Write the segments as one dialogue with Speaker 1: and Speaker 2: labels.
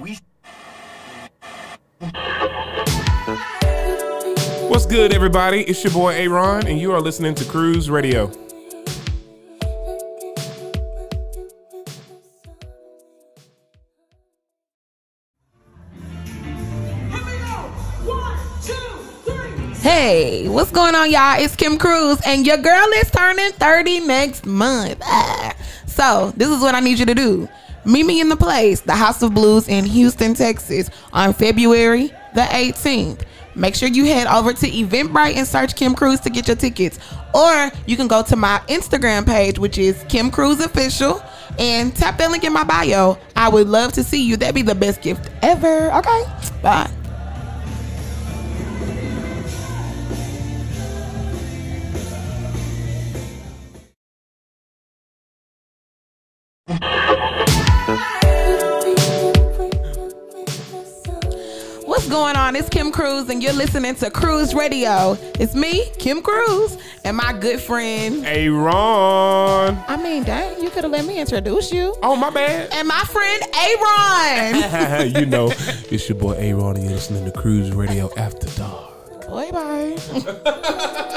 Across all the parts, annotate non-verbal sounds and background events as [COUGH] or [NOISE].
Speaker 1: We
Speaker 2: What's good, everybody? It's your boy Aaron, and you are listening to Cruse Radio.
Speaker 3: Hey, what's going on, y'all? It's Kim Cruse, and your girl is turning 30 next month. Ah. So, this is what I need you to do. Meet me in the place, the House of Blues in Houston, Texas, on February the 18th. Make sure you head over to Eventbrite and search Kim Cruse to get your tickets. Or you can go to my Instagram page, which is Kim Cruse Official, and tap that link in my bio. I would love to see you. That'd be the best gift ever. Okay, bye. Going on? It's Kim Cruse, and you're listening to Cruse Radio. It's me, Kim Cruse, and my good friend.
Speaker 2: Aaron.
Speaker 3: I mean, dang, you could have let me introduce you.
Speaker 2: Oh, my bad.
Speaker 3: And my friend Aaron. [LAUGHS] [LAUGHS]
Speaker 2: you know, it's your boy Aaron, and you're listening to Cruse Radio After Dark.
Speaker 3: Bye bye. [LAUGHS]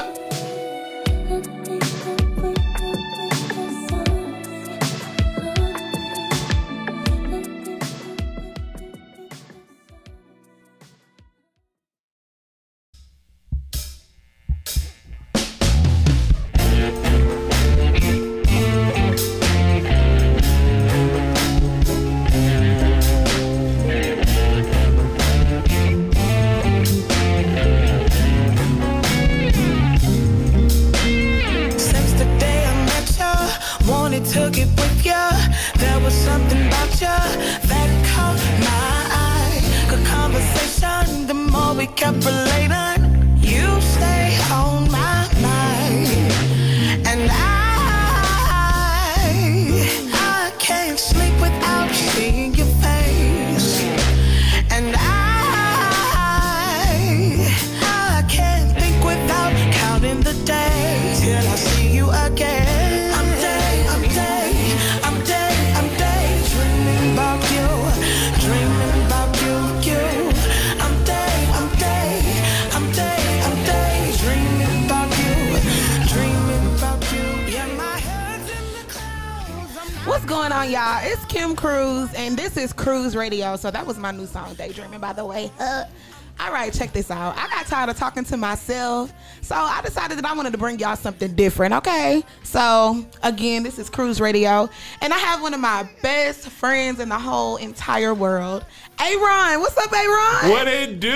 Speaker 4: on,
Speaker 3: y'all? It's Kim Cruse, and this is Cruse Radio. So that was my new song, Daydreaming, by the way. Uh, [LAUGHS] all right, check this out. I got tired of talking to myself, so I decided that I wanted to bring y'all something different, okay? So, again, this is Cruse Radio, and I have one of my best friends in the whole entire world, Aaron. What's up, Aaron?
Speaker 2: What it do? [LAUGHS]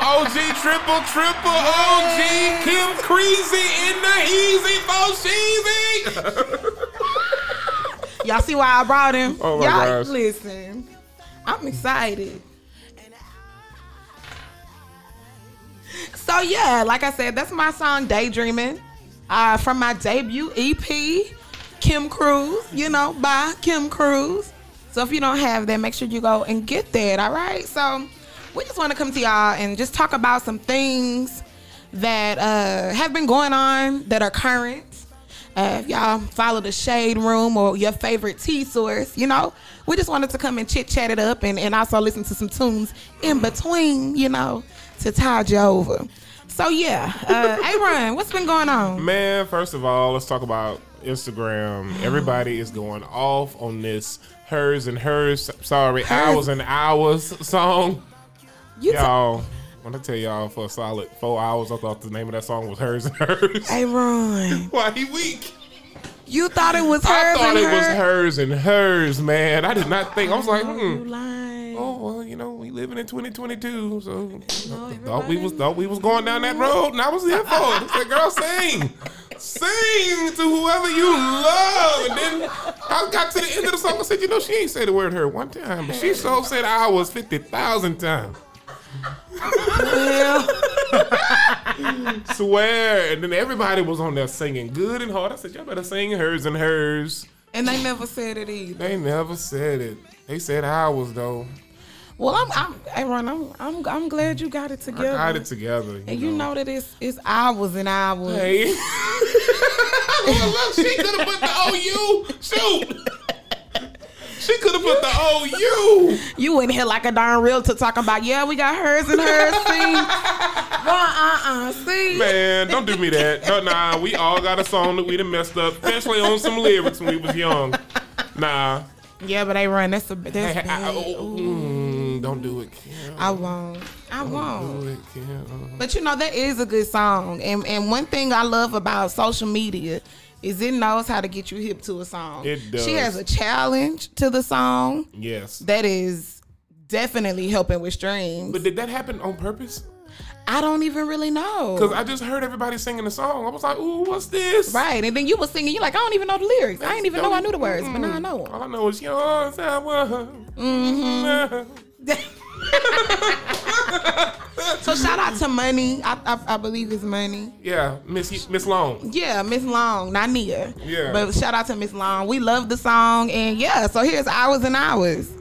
Speaker 2: OG triple triple OG Kim Creasy in the easy for. [LAUGHS]
Speaker 3: Y'all see why I brought him?
Speaker 2: Oh my
Speaker 3: y'all,
Speaker 2: gosh.
Speaker 3: listen, I'm excited. So yeah, like I said, that's my song "Daydreaming" uh, from my debut EP, Kim Cruse. You know, by Kim Cruse. So if you don't have that, make sure you go and get that. All right. So we just want to come to y'all and just talk about some things that uh, have been going on that are current. Uh, if y'all follow the Shade Room or your favorite tea source, you know, we just wanted to come and chit chat it up and, and also listen to some tunes in between, you know, to tide you over. So yeah, uh, [LAUGHS] Aaron, what's been going on?
Speaker 2: Man, first of all, let's talk about Instagram. [SIGHS] Everybody is going off on this hers and hers. Sorry,
Speaker 3: Hers-
Speaker 2: hours and hours [LAUGHS] song.
Speaker 3: You ta-
Speaker 2: y'all, I tell y'all for a solid four hours. I thought the name of that song was hers and hers.
Speaker 3: Aaron, [LAUGHS]
Speaker 2: Why he weak?
Speaker 3: you thought it was hers
Speaker 2: I thought it was hers and hers, man. I did not think. I was like,
Speaker 3: Oh, you
Speaker 2: hmm. Oh well, you know, we living in 2022, so thought we was thought we was going down that road, and I was here for it. I said, "Girl, sing, sing to whoever you love." And then I got to the end of the song. I said, "You know, she ain't say the word her one time, but she so said I was fifty thousand times." Swear, and then everybody was on there singing good and hard. I said, "Y'all better sing hers and hers."
Speaker 3: And they never said it either.
Speaker 2: They never said it. They said ours though.
Speaker 3: Well, I'm, I'm, Aaron, I'm, I'm, I'm glad you got it
Speaker 2: I
Speaker 3: together.
Speaker 2: got it together. You
Speaker 3: And you know that it's, it's hours and hours.
Speaker 2: Hey. [LAUGHS] well, look, she could have put the OU. Shoot. She could have put the O U. [LAUGHS]
Speaker 3: You in here like a darn realtor talking about, yeah, we got hers and hers. See, [LAUGHS] well, uh, uh, see.
Speaker 2: Man, don't do me that. No, nah, we all got a song that we done messed up, especially on some lyrics when we was young. Nah.
Speaker 3: Yeah, but they run. That's a that's
Speaker 2: Hey, I- I- oh, mm, don't do it, Kim.
Speaker 3: I won't. I
Speaker 2: Do
Speaker 3: won't.
Speaker 2: it, Kim.
Speaker 3: But you know that is a good song, and and one thing I love about social media is it knows how to get you hip to a song.
Speaker 2: It does.
Speaker 3: She has a challenge to the song
Speaker 2: Yes.
Speaker 3: that is definitely helping with streams.
Speaker 2: But did that happen on purpose?
Speaker 3: I don't even really know.
Speaker 2: Because I just heard everybody singing the song. I was like, ooh, what's this?
Speaker 3: Right, and then you was singing. You're like, I don't even know the lyrics. I didn't even know I knew the words, but now I know
Speaker 2: All I know is yours, I was.
Speaker 3: Mm-hmm. [LAUGHS] [LAUGHS]
Speaker 2: them.
Speaker 3: So shout out to Muni. I I, I believe it's Muni.
Speaker 2: Yeah, Miss Miss Long.
Speaker 3: Yeah, Miss Long, not Nia.
Speaker 2: Yeah.
Speaker 3: But shout out to Miss Long. We love the song, and yeah. So here's hours and hours.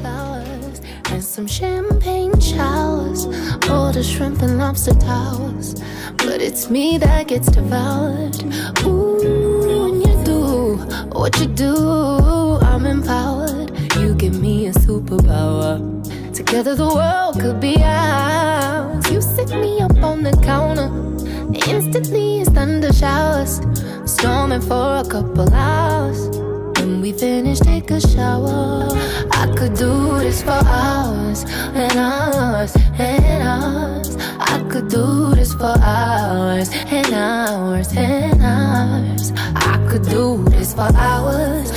Speaker 1: Flowers and some champagne showers, all the shrimp and lobster towers. But it's me that gets devoured. Ooh, when you do what you do, I'm empowered. You give me a superpower. Together the world could be ours. You sit me up on the counter. Instantly it's thunder showers. Storming for a couple hours. When we finish, take a shower. I could do this for hours and hours and hours. I could do this for hours and hours and hours. I could do this for hours.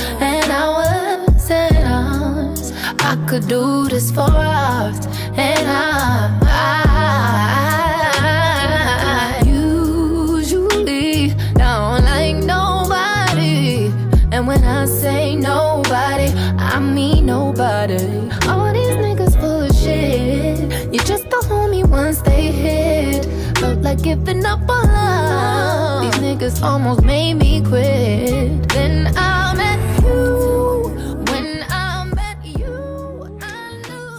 Speaker 1: I could do this for hours and hours. Usually, down like nobody. And when I say nobody, I mean nobody. All these niggas full of shit. You're just a homie once they hit. Felt like giving up on love. These niggas almost made me quit. Then I met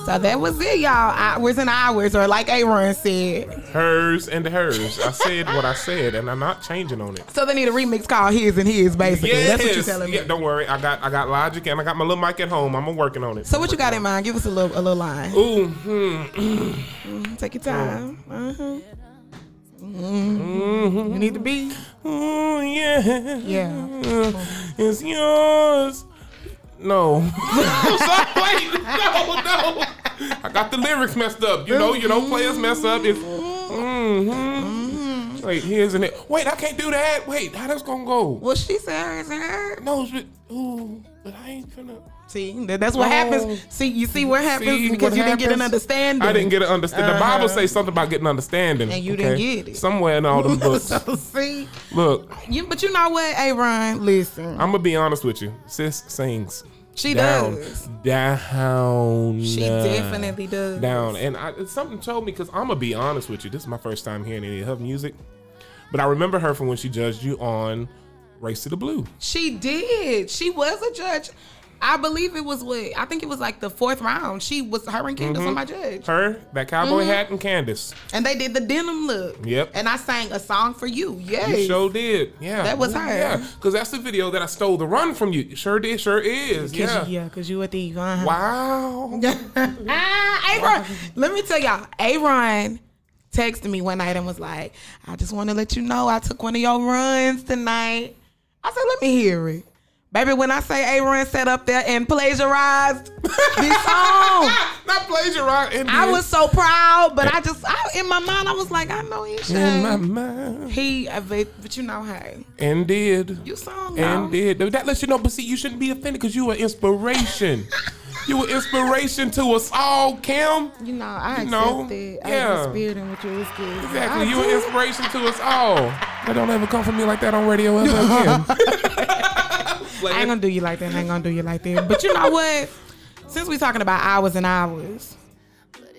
Speaker 3: So that was it, y'all. Hours and hours, or like Aaron said.
Speaker 2: Hers and hers. I said what I said, and I'm not changing on it.
Speaker 3: So they need a remix called His and His, basically. That's what you're
Speaker 2: Yes.
Speaker 3: telling me.
Speaker 2: Yeah, don't worry. I got I got Logic and I got my little mic at home. I'm working on it.
Speaker 3: So what you got in mind? Give us a little a little line.
Speaker 2: Ooh, hmm.
Speaker 3: Take your time. Uh-huh. Mhm. You need to be.
Speaker 2: Ooh, yeah.
Speaker 3: Yeah.
Speaker 2: It's yours. No. [LAUGHS] I'm. Wait. [LAUGHS] No, no. I got the lyrics messed up. You know, you know, players mess up. It's mm-hmm. Wait, here's an it. Wait, I can't do that. Wait, how that's gonna go?
Speaker 3: Well, she said and hers.
Speaker 2: No, it's, ooh, but I ain't finna.
Speaker 3: See, that's what
Speaker 2: Oh.
Speaker 3: happens. See, you see what happens
Speaker 2: See
Speaker 3: because
Speaker 2: what
Speaker 3: you didn't get an understanding.
Speaker 2: I didn't get an understanding. The Bible
Speaker 3: Uh-huh.
Speaker 2: says something about getting understanding,
Speaker 3: And you didn't get it.
Speaker 2: Somewhere in all them [LAUGHS] books.
Speaker 3: so see,
Speaker 2: Look,
Speaker 3: you but you know what, Aaron? Listen,
Speaker 2: I'm gonna be honest with you. Sis sings.
Speaker 3: She
Speaker 2: down,
Speaker 3: does.
Speaker 2: down.
Speaker 3: She definitely does.
Speaker 2: down. And I, something told me because I'm gonna be honest with you. This is my first time hearing any of her music, but I remember her from when she judged you on Race to the Blue.
Speaker 3: She did. She was a judge. I believe it was what I think it was like the fourth round. She was her and Candace on my judge,
Speaker 2: Her, that cowboy
Speaker 3: Mm-hmm.
Speaker 2: hat, and Candace.
Speaker 3: and they did the denim look.
Speaker 2: Yep.
Speaker 3: And I sang a song for you. Yeah.
Speaker 2: You sure did. Yeah.
Speaker 3: That was
Speaker 2: Ooh,
Speaker 3: her.
Speaker 2: Yeah. Because that's the video that I stole the run from you. Sure did. Sure is.
Speaker 3: Cause
Speaker 2: Yeah.
Speaker 3: you, yeah, cause you a thief. Uh-huh.
Speaker 2: Wow. [LAUGHS]
Speaker 3: ah, Aaron, let me tell y'all, Aaron texted me one night and was like, I just want to let you know I took one of your runs tonight. I said, let me hear it. Baby, when I say Aaron sat up there and plagiarized this [LAUGHS] song,
Speaker 2: Not plagiarized.
Speaker 3: I was so proud, but I just, I, in my mind, I was like, I know he should.
Speaker 2: in my mind.
Speaker 3: He, uh, but, you know, hey,
Speaker 2: And did.
Speaker 3: you song
Speaker 2: And did. That lets you know, but see, you shouldn't be offended because you were inspiration. you were inspiration to us all, Kim.
Speaker 3: You know, I
Speaker 2: You know,
Speaker 3: accepted. I
Speaker 2: yeah.
Speaker 3: was spirit in what you was good.
Speaker 2: Exactly.
Speaker 3: I
Speaker 2: You were inspiration to us all. That don't ever come from me like that on radio ever again. [LAUGHS]
Speaker 3: I ain't gonna do you like that. I ain't gonna do you like that. But you know what? Since we talking about hours and hours,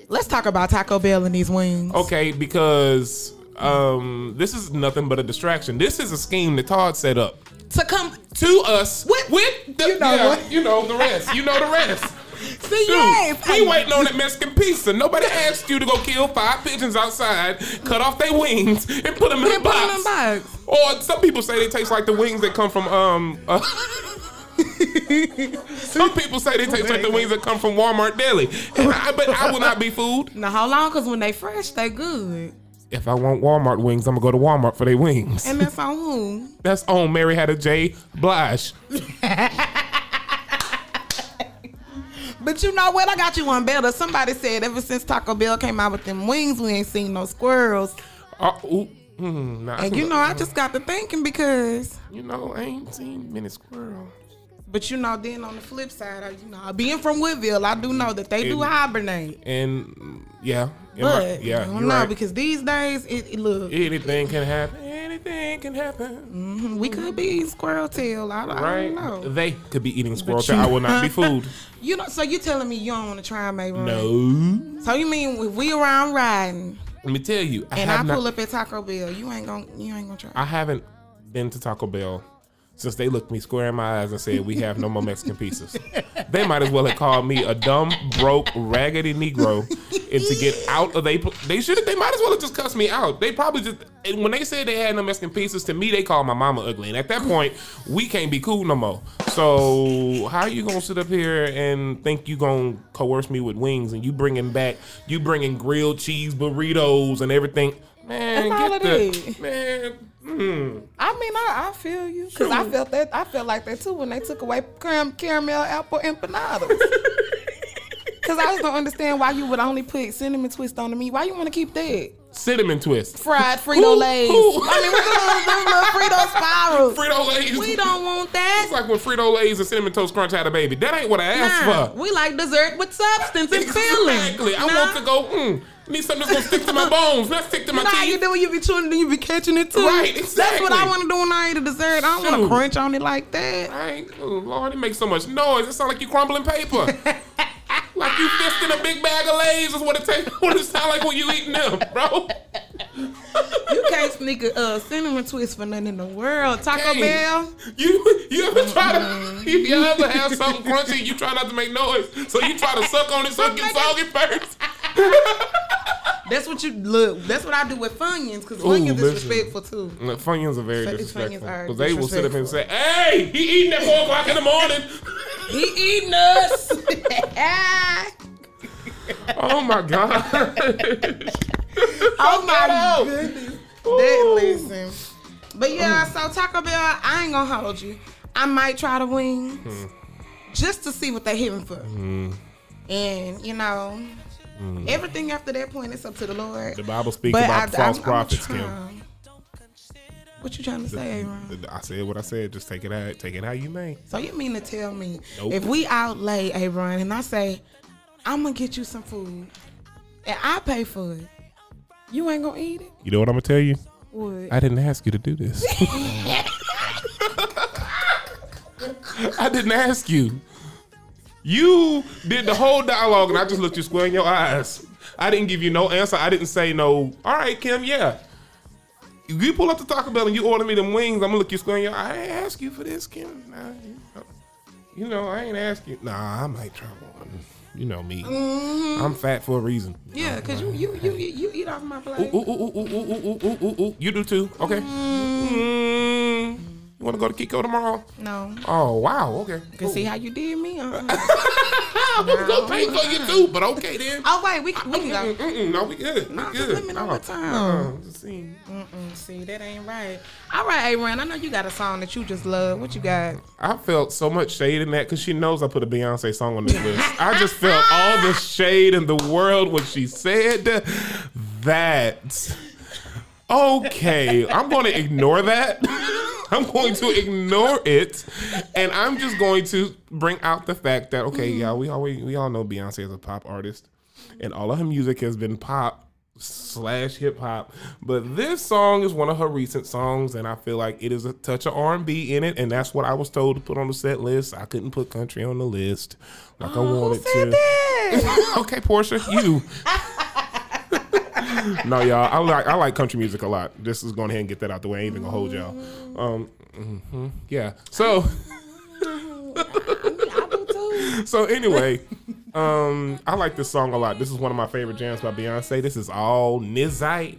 Speaker 3: let's talk about Taco Bell and these wings.
Speaker 2: okay, because um, this is nothing but a distraction. This is a scheme that Todd set up
Speaker 3: To come,
Speaker 2: to us
Speaker 3: With-
Speaker 2: with the,
Speaker 3: you know
Speaker 2: yeah,
Speaker 3: what?
Speaker 2: you know the rest. You know the rest. [LAUGHS]
Speaker 3: see,
Speaker 2: Dude,
Speaker 3: yes,
Speaker 2: we waiting on that Mexican pizza. Nobody asked you to go kill five pigeons outside, cut off their wings, and put them in a
Speaker 3: Put 'em
Speaker 2: box.
Speaker 3: in box.
Speaker 2: Or some people say they taste like the wings that come from um. Uh, [LAUGHS] Some people say they taste like the wings that come from Walmart deli, and I, but I will not be fooled. [LAUGHS]
Speaker 3: Now hold on, cause when they fresh, they good.
Speaker 2: If I want Walmart wings, I'm gonna go to Walmart for their wings.
Speaker 3: And that's on who?
Speaker 2: That's on Mary had a J Blige. [LAUGHS]
Speaker 3: But you know what? I got you one better. Somebody said ever since Taco Bell came out with them wings, we ain't seen no squirrels.
Speaker 2: Uh, ooh, mm, nah,
Speaker 3: And you know, I just got to thinking because,
Speaker 2: you know, I ain't seen many squirrels.
Speaker 3: but you know, then on the flip side, I, you know, being from Woodville, I do know that they do hibernate.
Speaker 2: And yeah,
Speaker 3: But
Speaker 2: my- yeah,
Speaker 3: I don't
Speaker 2: you're
Speaker 3: know
Speaker 2: right.
Speaker 3: because these days, it, it look
Speaker 2: anything can happen. Anything can happen.
Speaker 3: mhm, we could be eating squirrel tail. I, I don't know.
Speaker 2: They could be eating squirrel tail. I will not be [LAUGHS] fooled.
Speaker 3: You know, so you telling me you don't want to try May Run?
Speaker 2: No.
Speaker 3: So you mean if we around riding
Speaker 2: Let me tell you, I
Speaker 3: and I
Speaker 2: have not.
Speaker 3: pull up at Taco Bell, you ain't gonna you ain't gonna try?
Speaker 2: I haven't been to Taco Bell since they looked me square in my eyes and said, "We have no more Mexican pizzas." they might as well have called me a dumb, broke, raggedy Negro, and to get out of they they should they might as well have just cussed me out. They probably just and when they said they had no Mexican pizzas to me, they called my mama ugly, and at that point, we can't be cool no more. So how you gonna sit up here and think you gonna coerce me with wings, and you bringing back you bringing grilled cheese burritos and everything? Man, get the man. Mm.
Speaker 3: I mean, I, I feel you because I felt that I felt like that too when they took away caram- caramel apple empanadas. [LAUGHS] Because I just don't understand why you would only put cinnamon twist on the meat. Why you want to keep that
Speaker 2: Cinnamon twist.
Speaker 3: fried Frito Lays? I mean, what's those little Frito spirals?
Speaker 2: Frito Lay's.
Speaker 3: We don't want that.
Speaker 2: It's like when Frito Lay's and Cinnamon Toast Crunch had a baby. That ain't what I asked
Speaker 3: Nah,
Speaker 2: for.
Speaker 3: we like dessert with substance and filling.
Speaker 2: Exactly. I
Speaker 3: Nah.
Speaker 2: want to go, mm, need something that's to stick to my bones, not stick to my
Speaker 3: You know how you
Speaker 2: teeth.
Speaker 3: do you be chewing you be catching it too?
Speaker 2: Right, exactly.
Speaker 3: That's what I want to do when I eat a dessert. I don't want to crunch on it like that.
Speaker 2: Right? Oh, Lord, it makes so much noise. It sounds like you crumbling paper. [LAUGHS] like you fisting a big bag of Lay's is what it tastes, what it sound like when you eating them, bro.
Speaker 3: You can't sneak a uh, cinnamon twist for nothing in the world. Taco
Speaker 2: Hey,
Speaker 3: Bell.
Speaker 2: You you ever try
Speaker 3: Mm-hmm.
Speaker 2: to you ever have something crunchy? You try not to make noise, so you try to suck on it so it gets soggy first. [LAUGHS]
Speaker 3: That's what you look. That's what I do with Funyuns because
Speaker 2: Ooh,
Speaker 3: Funyuns is
Speaker 2: listen.
Speaker 3: respectful too.
Speaker 2: Look, Funyuns are very disrespectful
Speaker 3: Funyuns
Speaker 2: because they will sit up and say, "Hey, he eating at four o'clock in the morning." [LAUGHS]
Speaker 3: He eating us. [LAUGHS]
Speaker 2: oh my god! [LAUGHS]
Speaker 3: oh my
Speaker 2: out.
Speaker 3: goodness. That listen. But yeah, so Taco Bell, I ain't gonna hold you. I might try the wings
Speaker 2: Hmm.
Speaker 3: just to see what they're hitting for. And you know, Mm. everything after that point is up to the Lord.
Speaker 2: The Bible speaks
Speaker 3: But
Speaker 2: about
Speaker 3: I-
Speaker 2: false
Speaker 3: I'm- I'm
Speaker 2: prophets, Kim.
Speaker 3: What you trying to say, Aaron?
Speaker 2: I said what I said. Just take it out. Take it how you may.
Speaker 3: So you mean to tell me
Speaker 2: Nope.
Speaker 3: if we outlay Aaron and I say I'm gonna get you some food and I pay for it, you ain't gonna eat it?
Speaker 2: You know what I'm gonna tell you?
Speaker 3: What?
Speaker 2: I didn't ask you to do this. [LAUGHS] [LAUGHS] I didn't ask you. You did the whole dialogue, and I just looked you square in your eyes. I didn't give you no answer. I didn't say no. All right, Kim. Yeah. You pull up to Taco Bell and you order me them wings, I'm gonna look you square in your. I ain't ask you for this, Kim. Nah, you, know, you know, I ain't ask you. Nah, I might try one. You know me. I'm fat for a reason.
Speaker 3: yeah, cause you you you you eat off my plate.
Speaker 2: Ooh, ooh, ooh, ooh, ooh, ooh, ooh, ooh, ooh, ooh. You do too. Okay. Mm. You want to go to Kiko tomorrow?
Speaker 3: No,
Speaker 2: Oh wow. Okay.
Speaker 3: can see how you did me. [LAUGHS] Uh-uh.
Speaker 2: I was gonna pay for you too, but okay then.
Speaker 3: oh wait, we we can go.
Speaker 2: Mm-mm, no, we good. We
Speaker 3: Nah,
Speaker 2: good.
Speaker 3: just let me know what time.
Speaker 2: Uh, just see.
Speaker 3: Mm, see, that ain't right. All right, Aaron, I know you got a song that you just love. What you got?
Speaker 2: I felt so much shade in that because she knows I put a Beyonce song on this list. I just felt all the [LAUGHS] shade in the world when she said that. Okay, I'm going to ignore that. [LAUGHS] I'm going to ignore it, and I'm just going to bring out the fact that okay, yeah, we always we all know Beyonce is a pop artist, and all of her music has been pop slash hip hop. But this song is one of her recent songs, and I feel like it is a touch of R and B in it, and that's what I was told to put on the set list. I couldn't put country on the list like I wanted to. [LAUGHS] okay, Portia, you. [LAUGHS] no, y'all. I like I like country music a lot. Just is going ahead and get that out the way. I ain't even gonna hold y'all. Um, mhm, yeah. So. [LAUGHS]
Speaker 3: I do too.
Speaker 2: So anyway, um, I like this song a lot. This is one of my favorite jams by Beyonce. This is all Nizite.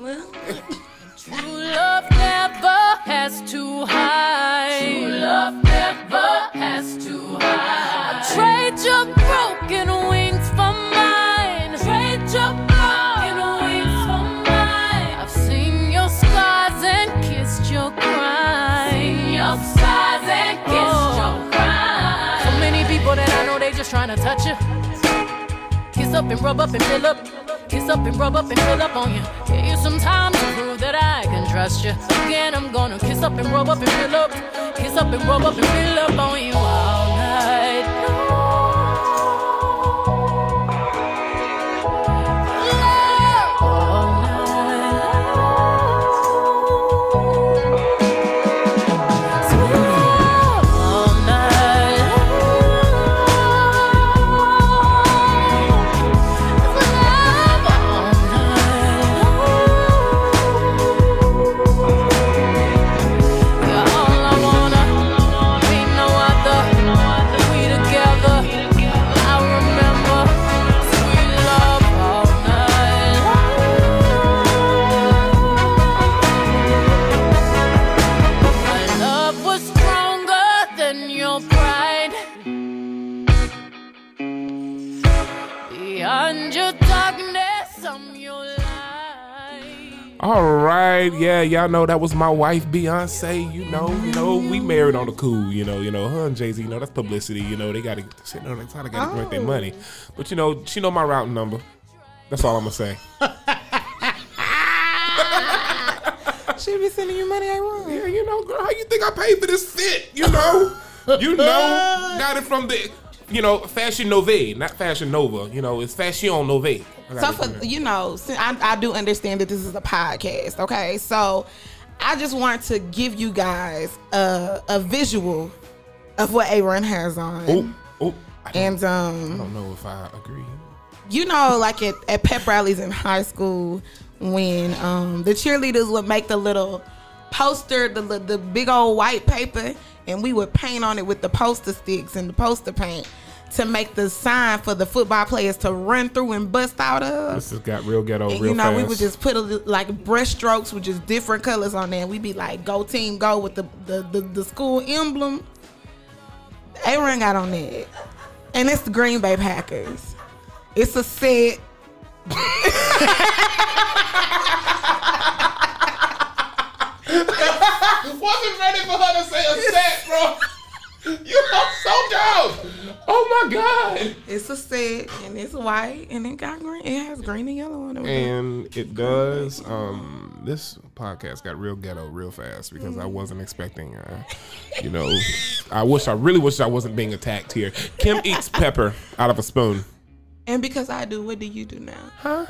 Speaker 2: [LAUGHS]
Speaker 5: True love never has to hide. True love never has to hide. I Trade your broken wings for Kiss up and rub up and fill up. Kiss up and rub up and fill up on you. Give you some time to prove that I can trust you. Again, I'm gonna kiss up and rub up and fill up. Kiss up and rub up and fill up on you
Speaker 2: y'all know that was my wife Beyonce. You know, you know, we married on the cool. You know, you know, her and Jay Z. You know, that's publicity. You know, they got to sit on the time. They got to make their money. But you know, she know my routing number. That's all I'm gonna say.
Speaker 3: She be sending you money, I wrong.
Speaker 2: Yeah, you know, girl, how you think I paid for this fit? You know, you know, got it from the, you know, Fashion Nova, not Fashion Nova. You know, it's Fashion Nova. I
Speaker 3: So for you know, I, I do understand that this is a podcast, okay? So I just want to give you guys a, a visual of what Aaron has on,
Speaker 2: oh, oh, I
Speaker 3: and
Speaker 2: I
Speaker 3: um,
Speaker 2: don't know if I agree.
Speaker 3: you know, like at, at pep rallies in high school, when um, the cheerleaders would make the little poster, the the big old white paper, and we would paint on it with the poster sticks and the poster paint to make the sign for the football players to run through and bust out of.
Speaker 2: This has got real ghetto,
Speaker 3: And
Speaker 2: real
Speaker 3: you know,
Speaker 2: fast.
Speaker 3: we would just put a, like brush strokes with just different colors on there. And we'd be like, "Go team, go!" with the the, the, the school emblem. Aaron got on that, and it's the Green Bay Packers. It's a set. [LAUGHS]
Speaker 2: wasn't ready for her to say a set, bro. [LAUGHS] You are so dumb. Oh my god.
Speaker 3: It's a set, and it's white, and it got green. It has green and yellow on it.
Speaker 2: And it does. Um, this podcast got real ghetto real fast because I wasn't expecting. Uh, you know, I wish I really wish I wasn't being attacked here. Kim eats pepper out of a spoon.
Speaker 3: And because I do, what do you do now?
Speaker 2: Huh?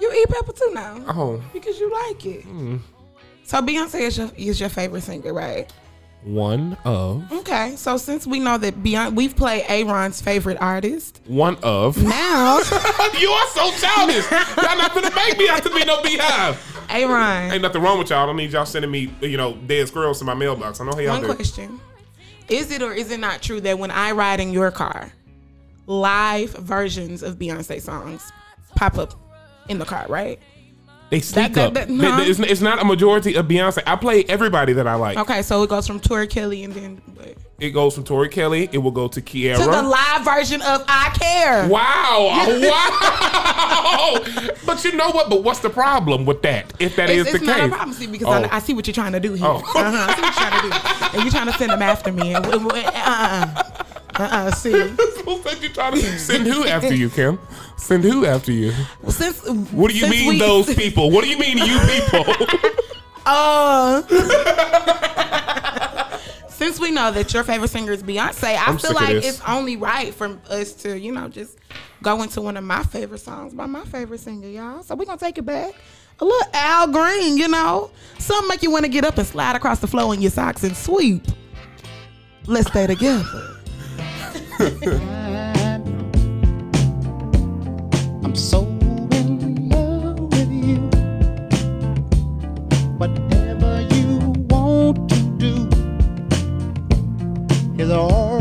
Speaker 3: You eat pepper too now.
Speaker 2: Oh,
Speaker 3: Because you like it.
Speaker 2: Mm.
Speaker 3: So Beyonce is your, is your favorite singer, right?
Speaker 2: One of
Speaker 3: Okay, so since we know that Beyonce, we've played Aaron's favorite artist.
Speaker 2: one of. [LAUGHS]
Speaker 3: Now, [LAUGHS]
Speaker 2: you are so childish. Y'all not gonna make me have to be no Beyhive.
Speaker 3: Aaron,
Speaker 2: Ain't nothing wrong with y'all. I don't need y'all sending me, you know, dead squirrels to my mailbox. I know how y'all
Speaker 3: one
Speaker 2: do.
Speaker 3: question: Is it or is it not true that when I ride in your car, live versions of Beyonce songs pop up in the car? Right?
Speaker 2: They sneak
Speaker 3: that-
Speaker 2: up.
Speaker 3: that-
Speaker 2: They-
Speaker 3: huh?
Speaker 2: it's, it's not a majority of Beyonce. I play everybody that I like.
Speaker 3: Okay, so it goes from Tori Kelly and then?
Speaker 2: It goes from Tori Kelly. It will go to Ciara.
Speaker 3: to the live version of I Care.
Speaker 2: Wow! [LAUGHS] Wow! but you know what? But what's the problem with that? If that is
Speaker 3: It's,
Speaker 2: the
Speaker 3: it's
Speaker 2: case,
Speaker 3: not a problem, see, because
Speaker 2: Oh.
Speaker 3: I, I see what you're trying to do here.
Speaker 2: Oh.
Speaker 3: Uh-huh, I see what you're trying to do. And you're trying to send them after me. And, uh, uh-uh. Uh-uh, see. [LAUGHS]
Speaker 2: Who said you trying to send who after you, Kim? Send who after you?
Speaker 3: Since
Speaker 2: What do you mean
Speaker 3: we-
Speaker 2: those people? What do you mean you people? [LAUGHS] [LAUGHS]
Speaker 3: Uh, since we know that your favorite singer is Beyonce, I
Speaker 2: I'm
Speaker 3: feel like it's only right for us to, you know, just go into one of my favorite songs by my favorite singer, y'all. So we're gonna take it back. A little Al Green, you know, something make you want to get up and slide across the floor in your socks and sweep. Let's stay together. [LAUGHS]
Speaker 6: I'm so in love with you. Whatever you want to do is alright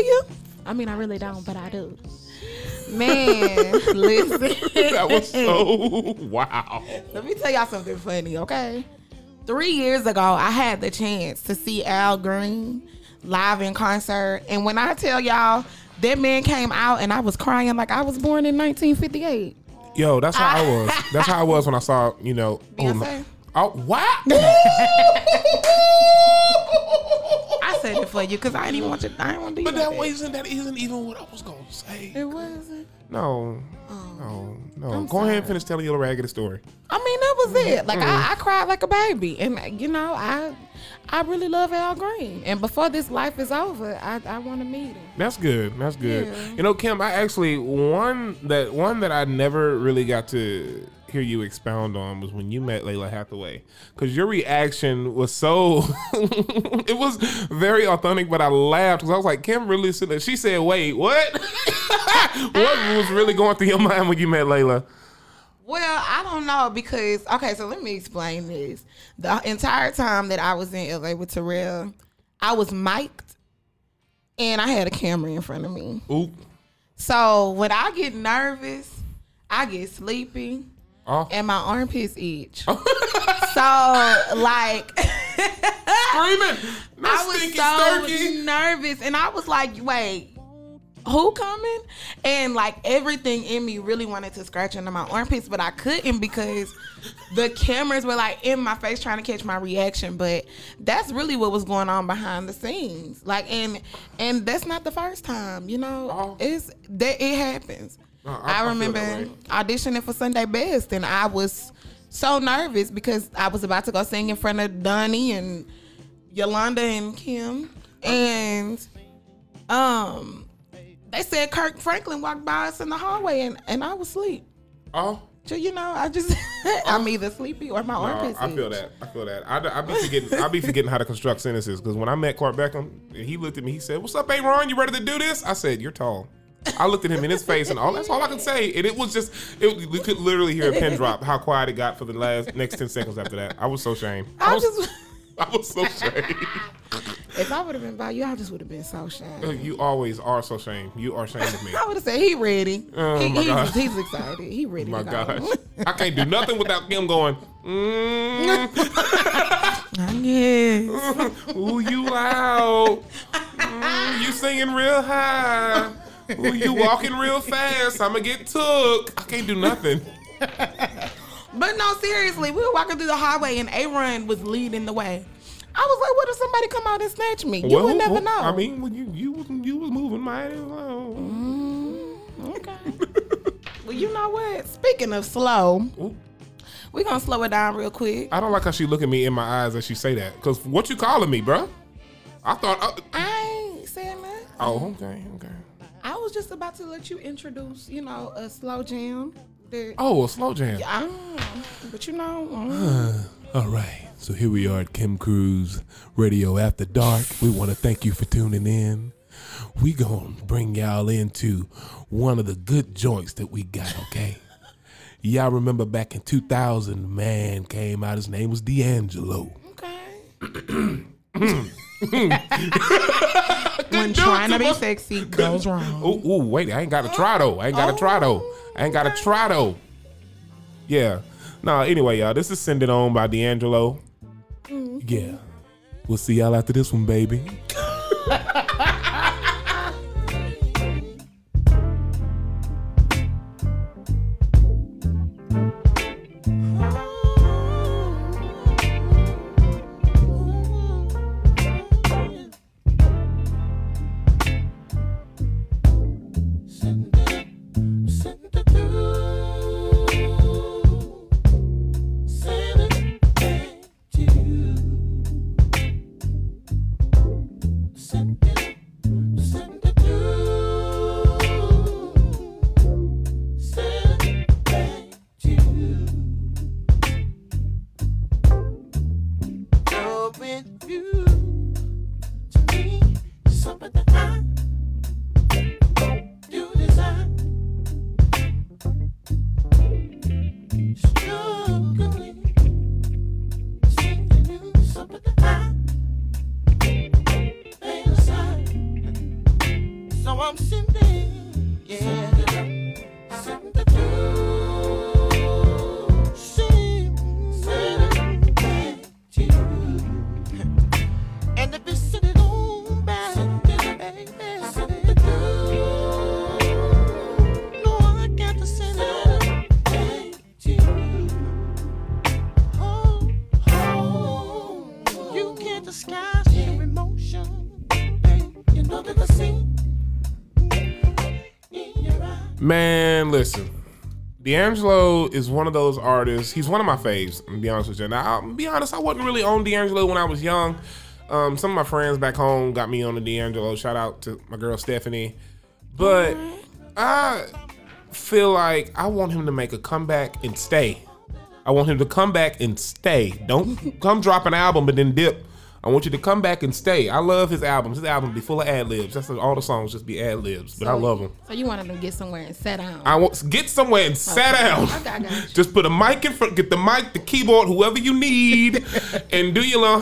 Speaker 6: you. I
Speaker 3: mean, I really don't, but I do. Man, listen. [LAUGHS]
Speaker 2: That was so wow.
Speaker 3: Let me tell y'all something funny, okay? Three years ago, I had the chance to see Al Green live in concert. And when I tell y'all, that man came out and I was crying like I was born in 1958.
Speaker 2: Yo, that's how I was. That's how I was when I saw, you know, oh, no.
Speaker 3: Beyonce?
Speaker 2: oh, oh wow. [LAUGHS]
Speaker 3: I said it for you because I didn't even want to. I didn't want to do
Speaker 2: but
Speaker 3: that.
Speaker 2: that wasn't that isn't even what I was gonna say.
Speaker 3: It wasn't.
Speaker 2: No. No, oh, no. I'm Go ahead and finish telling your little raggedy story.
Speaker 3: I mean, that was it. Like I, mm-hmm. I cried like a baby, and you know, I, I really love Al Green. And before this life is over, I, I want to meet him.
Speaker 2: That's good. That's good.
Speaker 3: Yeah.
Speaker 2: You know, Kim, I actually one that one that I never really got to hear you expound on was when you met Lalah Hathaway because your reaction was so [LAUGHS] it was very authentic, but I laughed because I was like, Kim really said that. She said, "Wait, what? [LAUGHS] what was really going through your mind when you met Layla?"
Speaker 3: Well, I don't know because okay, so let me explain this. The entire time that I was in LA with Terrell, I was mic'd and I had a camera in front of me.
Speaker 2: Oop.
Speaker 3: So when I get nervous, I get sleepy
Speaker 2: Oh.
Speaker 3: and my armpits itch. [LAUGHS] so like [LAUGHS]
Speaker 2: Screaming.
Speaker 3: I was so
Speaker 2: sturky.
Speaker 3: nervous, and I was like, "Wait, who coming?" And like everything in me really wanted to scratch into my armpits, but I couldn't because the cameras were like in my face trying to catch my reaction. But that's really what was going on behind the scenes. Like, and and that's not the first time, you know.
Speaker 2: Oh.
Speaker 3: It's that it happens.
Speaker 2: I- I
Speaker 3: I, remember
Speaker 2: way.
Speaker 3: auditioning for Sunday Best, and I was so nervous because I was about to go sing in front of Donnie and Yolanda and Kim, and um, they said Kirk Franklin walked by us in the hallway, and, and I was asleep.
Speaker 2: Oh.
Speaker 3: So you know, I just [LAUGHS] I'm either sleepy or my
Speaker 2: No,
Speaker 3: armpits.
Speaker 2: I feel
Speaker 3: itch.
Speaker 2: that. I feel that. I, I be forgetting. I be forgetting how to construct sentences because when I met Clark Beckham, he looked at me. He said, "What's up, Aaron? You ready to do this?" I said, "You're tall." I looked at him in his face, and all that's all I could say. And it was just, it, we could literally hear a pin drop. How quiet it got for the last next ten seconds after that. I was so ashamed. I
Speaker 3: I
Speaker 2: was,
Speaker 3: just [LAUGHS]
Speaker 2: I was so ashamed.
Speaker 3: if I would have been by you, I just would have been so shy.
Speaker 2: You always are so ashamed. You are ashamed of me. [LAUGHS]
Speaker 3: I would have said he ready.
Speaker 2: Oh,
Speaker 3: he,
Speaker 2: my
Speaker 3: he's,
Speaker 2: God.
Speaker 3: he's excited. He ready.
Speaker 2: My
Speaker 3: to go.
Speaker 2: gosh, I can't do nothing without him going. Mm, [LAUGHS]
Speaker 3: yes.
Speaker 2: ooh, you loud. Mm, you singing real high. Ooh, you walking real fast. I'ma get took. I can't do nothing. [LAUGHS]
Speaker 3: But no, seriously, we were walking through the highway and Aaron was leading the way. I was like, what if somebody come out and snatch me? You would never
Speaker 2: well,
Speaker 3: know.
Speaker 2: I mean, when you you was you was moving mighty slow.
Speaker 3: okay. [LAUGHS] well, you know what? Speaking of slow,
Speaker 2: Ooh.
Speaker 3: we're gonna slow it down real quick.
Speaker 2: I don't like how she look at me in my eyes as she say that. Cause what you calling me, bruh? I thought. Uh,
Speaker 3: I ain't saying that.
Speaker 2: oh, okay, okay.
Speaker 3: I was just about to let you introduce, you know, a slow jam. That-
Speaker 2: Oh, a slow jam.
Speaker 3: I. But you know, mm. [SIGHS]
Speaker 2: All right. So here we are at Kim Cruse Radio After Dark. We want to thank you for tuning in. We going to bring y'all into one of the good joints that we got, okay? Y'all remember back in 2000, man came out. His name was D'Angelo.
Speaker 3: okay. [CLEARS THROAT] [LAUGHS] when trying to be sexy [LAUGHS] goes wrong.
Speaker 2: Ooh, ooh, wait, I ain't got to try though. I ain't got to try though. I ain't got to try though. Yeah. Nah, anyway, y'all, this is Send It On by D'Angelo. Mm-hmm. Yeah. We'll see y'all after this one, baby. [LAUGHS]
Speaker 4: So I'm sitting,
Speaker 2: D'Angelo is one of those artists. He's one of my faves. I'm be honest with you. Now, I'll be honest. I wasn't really on D'Angelo when I was young. Um, some of my friends back home got me on the D'Angelo. Shout out to my girl Stephanie. But I feel like I want him to make a comeback and stay. I want him to come back and stay. Don't come drop an album but then dip. I want you to come back and stay. I love his albums. His albums be full of ad libs. That's all the songs just be ad libs. But I love them.
Speaker 3: So you wanted to get somewhere and sit down.
Speaker 2: I want get somewhere and sit down.
Speaker 3: Okay, I got you.
Speaker 2: Just put a mic in front, get the mic, the keyboard, whoever you need, [LAUGHS] and do your little.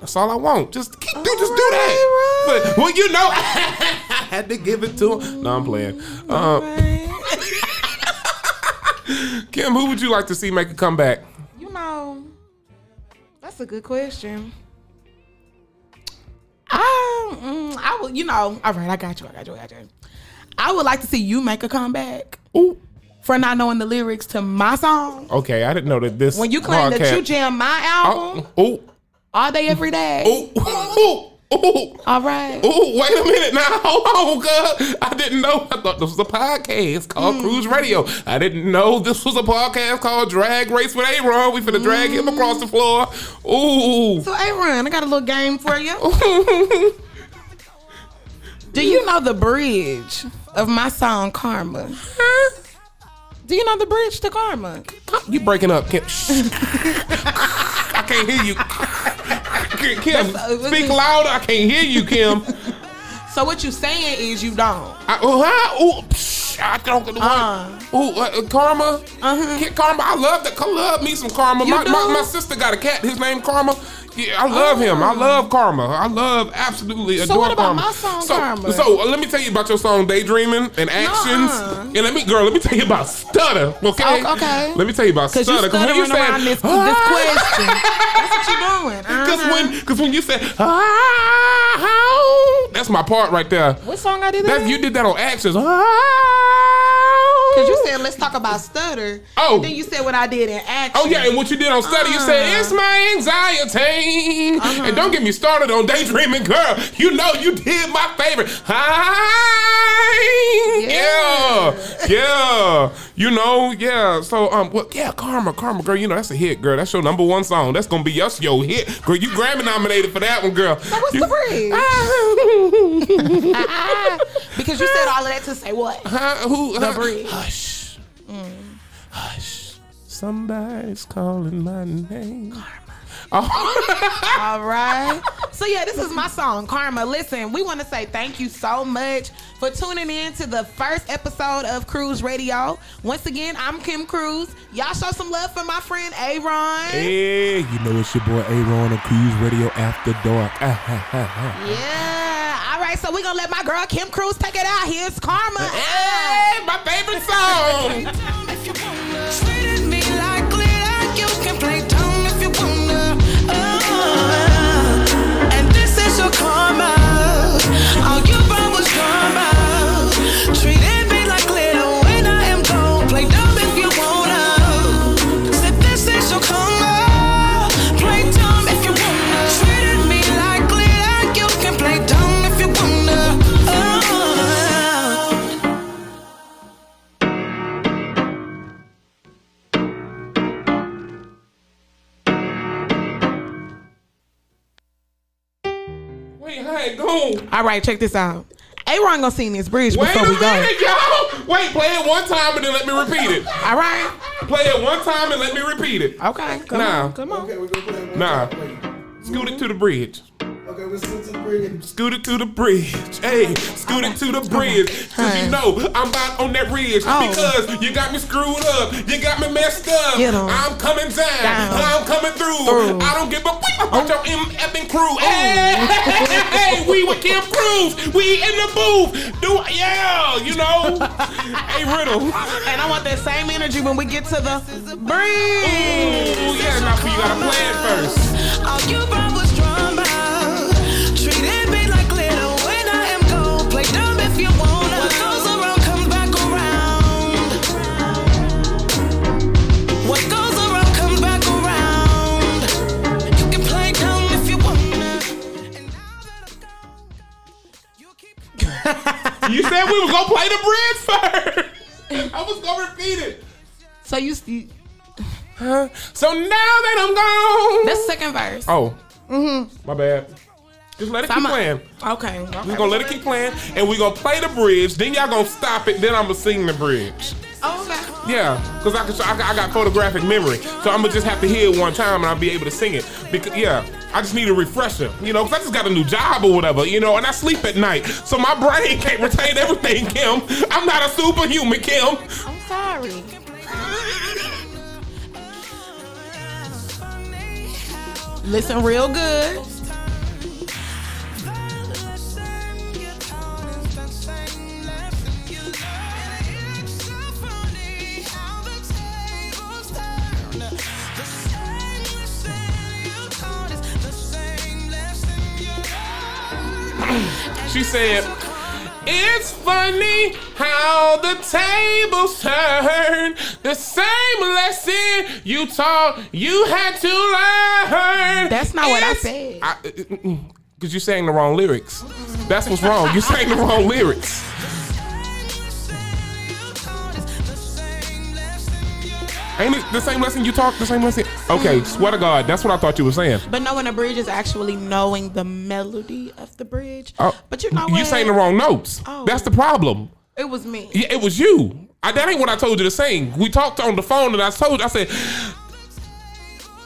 Speaker 2: That's all I want. Just keep, do, just do that. But well, you know, [LAUGHS] I had to give it to him. No, I'm playing. Uh, [LAUGHS] Kim, who would you like to see make a comeback?
Speaker 3: You know, that's a good question. I, mm, I would, you know, all right, I got you, I got you, I got you. I would like to see you make a comeback
Speaker 2: Ooh,
Speaker 3: for not knowing the lyrics to my song.
Speaker 2: okay. I didn't know that this.
Speaker 3: When you claim that
Speaker 2: podcast-
Speaker 3: you jam my album
Speaker 2: Oh, ooh,
Speaker 3: all day, every day.
Speaker 2: ooh, ooh, ooh.
Speaker 3: All right.
Speaker 2: Oh, wait a minute now. [LAUGHS] Hold on, cuz. I didn't know. I thought this was a podcast called
Speaker 3: Mm.
Speaker 2: Cruse Radio. I didn't know this was a podcast called Drag Race with A-Ron. We finna drag him across the floor. Ooh.
Speaker 3: So, Aaron, I got a little game for you. [LAUGHS] Do you know the bridge of my song Karma? Do you know the bridge to Karma?
Speaker 2: You breaking up. [LAUGHS] I can't hear you. Kim,
Speaker 3: That's-
Speaker 2: speak louder. I can't hear you, Kim. [LAUGHS]
Speaker 3: So what you saying is you don't.
Speaker 2: I, oh, huh? Ooh, psh, I don't get the
Speaker 3: Uh.
Speaker 2: Ooh, uh, Karma.
Speaker 3: Uh-huh.
Speaker 2: Karma. I love that. Love me some Karma. My, my, my sister got a cat. His name Karma. Yeah, I love him. I love Karma. I love absolutely
Speaker 3: So
Speaker 2: adore
Speaker 3: what about
Speaker 2: Karma.
Speaker 3: my song,
Speaker 2: so,
Speaker 3: Karma?
Speaker 2: So let me tell you about your song Daydreaming and Actions.
Speaker 3: Nuh-uh.
Speaker 2: And let me, girl, let me tell you about Stutter. Okay.
Speaker 3: Oh, okay.
Speaker 2: Let me tell you about stutter.
Speaker 3: Cause you
Speaker 2: when
Speaker 3: stuttering
Speaker 2: said,
Speaker 3: this, this question. That's what you doing. [LAUGHS]
Speaker 2: Cause
Speaker 3: Uh-huh.
Speaker 2: when, cause when you said, ah, that's my part right there.
Speaker 3: what song I did that?
Speaker 2: That you did that on actions.
Speaker 3: Cause you said let's talk about stutter.
Speaker 2: Oh.
Speaker 3: And then you said what I did in action.
Speaker 2: Oh yeah, and what you did on study, you said
Speaker 3: Uh-huh.
Speaker 2: it's my anxiety. Uh-huh. And don't get me started on daydreaming, girl. You know you did my favorite. Hi, Yeah. yeah, You know, yeah. So, um, well, yeah, Karma, Karma, girl. You know that's a hit, girl. That's your number one song. That's gonna be your your hit, girl. You Grammy nominated for that one, girl.
Speaker 3: what's
Speaker 2: You-
Speaker 3: the bridge? [LAUGHS] [LAUGHS] Because you said all of that to say what?
Speaker 2: Huh? Who?
Speaker 3: The
Speaker 2: huh?
Speaker 3: bridge.
Speaker 2: Hush. Hush. Somebody's calling my name. Karma. [LAUGHS]
Speaker 3: All right. So yeah, this is my song, Karma. Listen, we want to say thank you so much for tuning in to the first episode of Cruse Radio. Once again, I'm Kim Cruse. Y'all show some love for my friend Aaron.
Speaker 2: Hey, you know it's your boy Aaron on Cruse Radio After Dark. Ah, ha, ha, ha.
Speaker 3: Yeah. All right, so we're gonna let my girl Kim Cruse take it out. Here's Karma.
Speaker 2: Hey, my favorite song. [LAUGHS]
Speaker 4: Treated
Speaker 2: Wait, hey, go.
Speaker 3: All right, check this out. AaRahn gonna sing this bridge
Speaker 2: Wait
Speaker 3: before
Speaker 2: a
Speaker 3: we go.
Speaker 2: minute, y'all. Wait, play it one time and then let me repeat it.
Speaker 3: All right.
Speaker 2: Play it one time and let me repeat it.
Speaker 3: Okay. Come
Speaker 2: Nah.
Speaker 3: on. Come on.
Speaker 7: Okay, we're gonna put that one
Speaker 2: Nah.
Speaker 7: time. Wait.
Speaker 2: Scoot it to the bridge.
Speaker 7: Okay, we're to the bridge.
Speaker 2: Scoot it to the bridge. Hey, scoot it to the bridge. Cause you know I'm about on that ridge.
Speaker 3: Oh.
Speaker 2: Because you got me screwed up. You got me messed up. I'm coming down.
Speaker 3: Down.
Speaker 2: I'm coming through.
Speaker 3: Through.
Speaker 2: I don't give a fuck about oh. your M effing crew. Hey, hey, hey, hey, we with Kim Cruse. We in the booth. Do yeah, you know. [LAUGHS] hey, Riddle.
Speaker 3: And I want that same energy when we get to the bridge.
Speaker 2: Ooh, yeah, now you gotta play it first.
Speaker 4: All you brought You
Speaker 2: said we was gonna play the bridge first. I was gonna repeat it.
Speaker 3: So you see,
Speaker 2: So now that I'm gone.
Speaker 3: that's second verse.
Speaker 2: Oh. Mm-hmm. My bad. Just let it
Speaker 3: So
Speaker 2: keep
Speaker 3: a-
Speaker 2: playing.
Speaker 3: Okay. okay.
Speaker 2: We're gonna let it keep playing, and we're gonna play the bridge. Then y'all gonna stop it. Then I'm gonna sing the bridge.
Speaker 3: Oh, okay.
Speaker 2: Yeah, cause I, can, I, got, I got photographic memory, so I'm gonna just have to hear it one time, and I'll be able to sing it. Because yeah, I just need a refresher, you know, cause I just got a new job or whatever, you know, and I sleep at night, so my brain [LAUGHS] can't retain everything. Kim, I'm not a superhuman, Kim.
Speaker 3: I'm sorry. Listen real good.
Speaker 2: She said, It's funny how the tables turn. The same lesson you taught, you had to learn.
Speaker 3: That's not what I
Speaker 2: It's-
Speaker 3: said.
Speaker 2: I- mm, mm, Cause you sang the wrong lyrics. That's what's wrong. You sang the wrong lyrics. Ain't it the same lesson you taught? The same lesson? Okay, mm-hmm. swear to God, that's what I thought you were saying.
Speaker 3: But knowing the bridge is actually knowing the melody of the bridge.
Speaker 2: Oh,
Speaker 3: but you know what?
Speaker 2: You sang the wrong notes.
Speaker 3: Oh.
Speaker 2: That's the problem.
Speaker 3: It was me.
Speaker 2: Yeah, it was you. I, that ain't what I told you to sing. We talked on the phone and I told I said,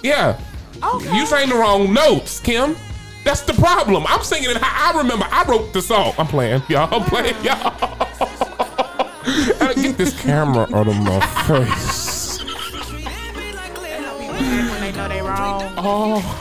Speaker 2: yeah,
Speaker 3: Okay.
Speaker 2: you sang the wrong notes, Kim. That's the problem. I'm singing it how I remember. I wrote the song. I'm playing, [LAUGHS] y'all. I'm playing, y'all. [LAUGHS] Get this camera out of my face.
Speaker 3: When they know they wrong.
Speaker 2: Oh,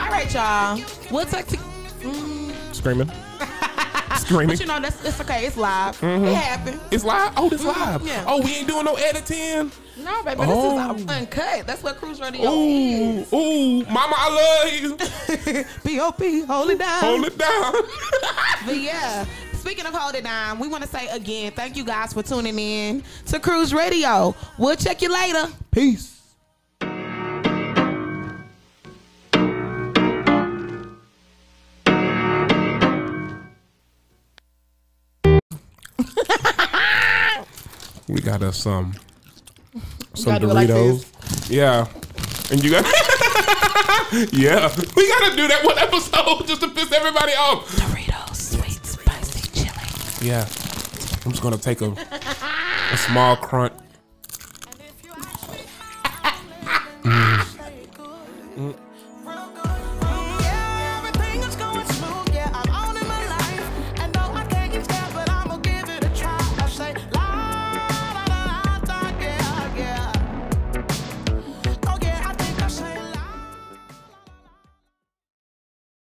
Speaker 3: All right, y'all. We'll talk to. Mm,
Speaker 2: screaming, [LAUGHS] screaming.
Speaker 3: but you know that's it's okay. It's live. It happened.
Speaker 2: It's live. Oh, this live.
Speaker 3: yeah.
Speaker 2: Oh, we ain't doing no editing.
Speaker 3: No, baby,
Speaker 2: Oh.
Speaker 3: this is not uncut. That's what Cruse radio
Speaker 2: Ooh,
Speaker 3: is.
Speaker 2: ooh, mama, I love you. [LAUGHS]
Speaker 3: P.O.P. Hold it down.
Speaker 2: Hold it down.
Speaker 3: But yeah, Speaking of Hold It Down, we want to say again, thank you guys for tuning in to Cruse Radio. We'll check you later.
Speaker 2: Peace. we got us um, some
Speaker 3: some Doritos. Like
Speaker 2: yeah, and you got. [LAUGHS] yeah, we gotta do that one episode just to piss everybody off. Yeah. I'm just gonna take a, a small crunch. [LAUGHS] Mm. Mm.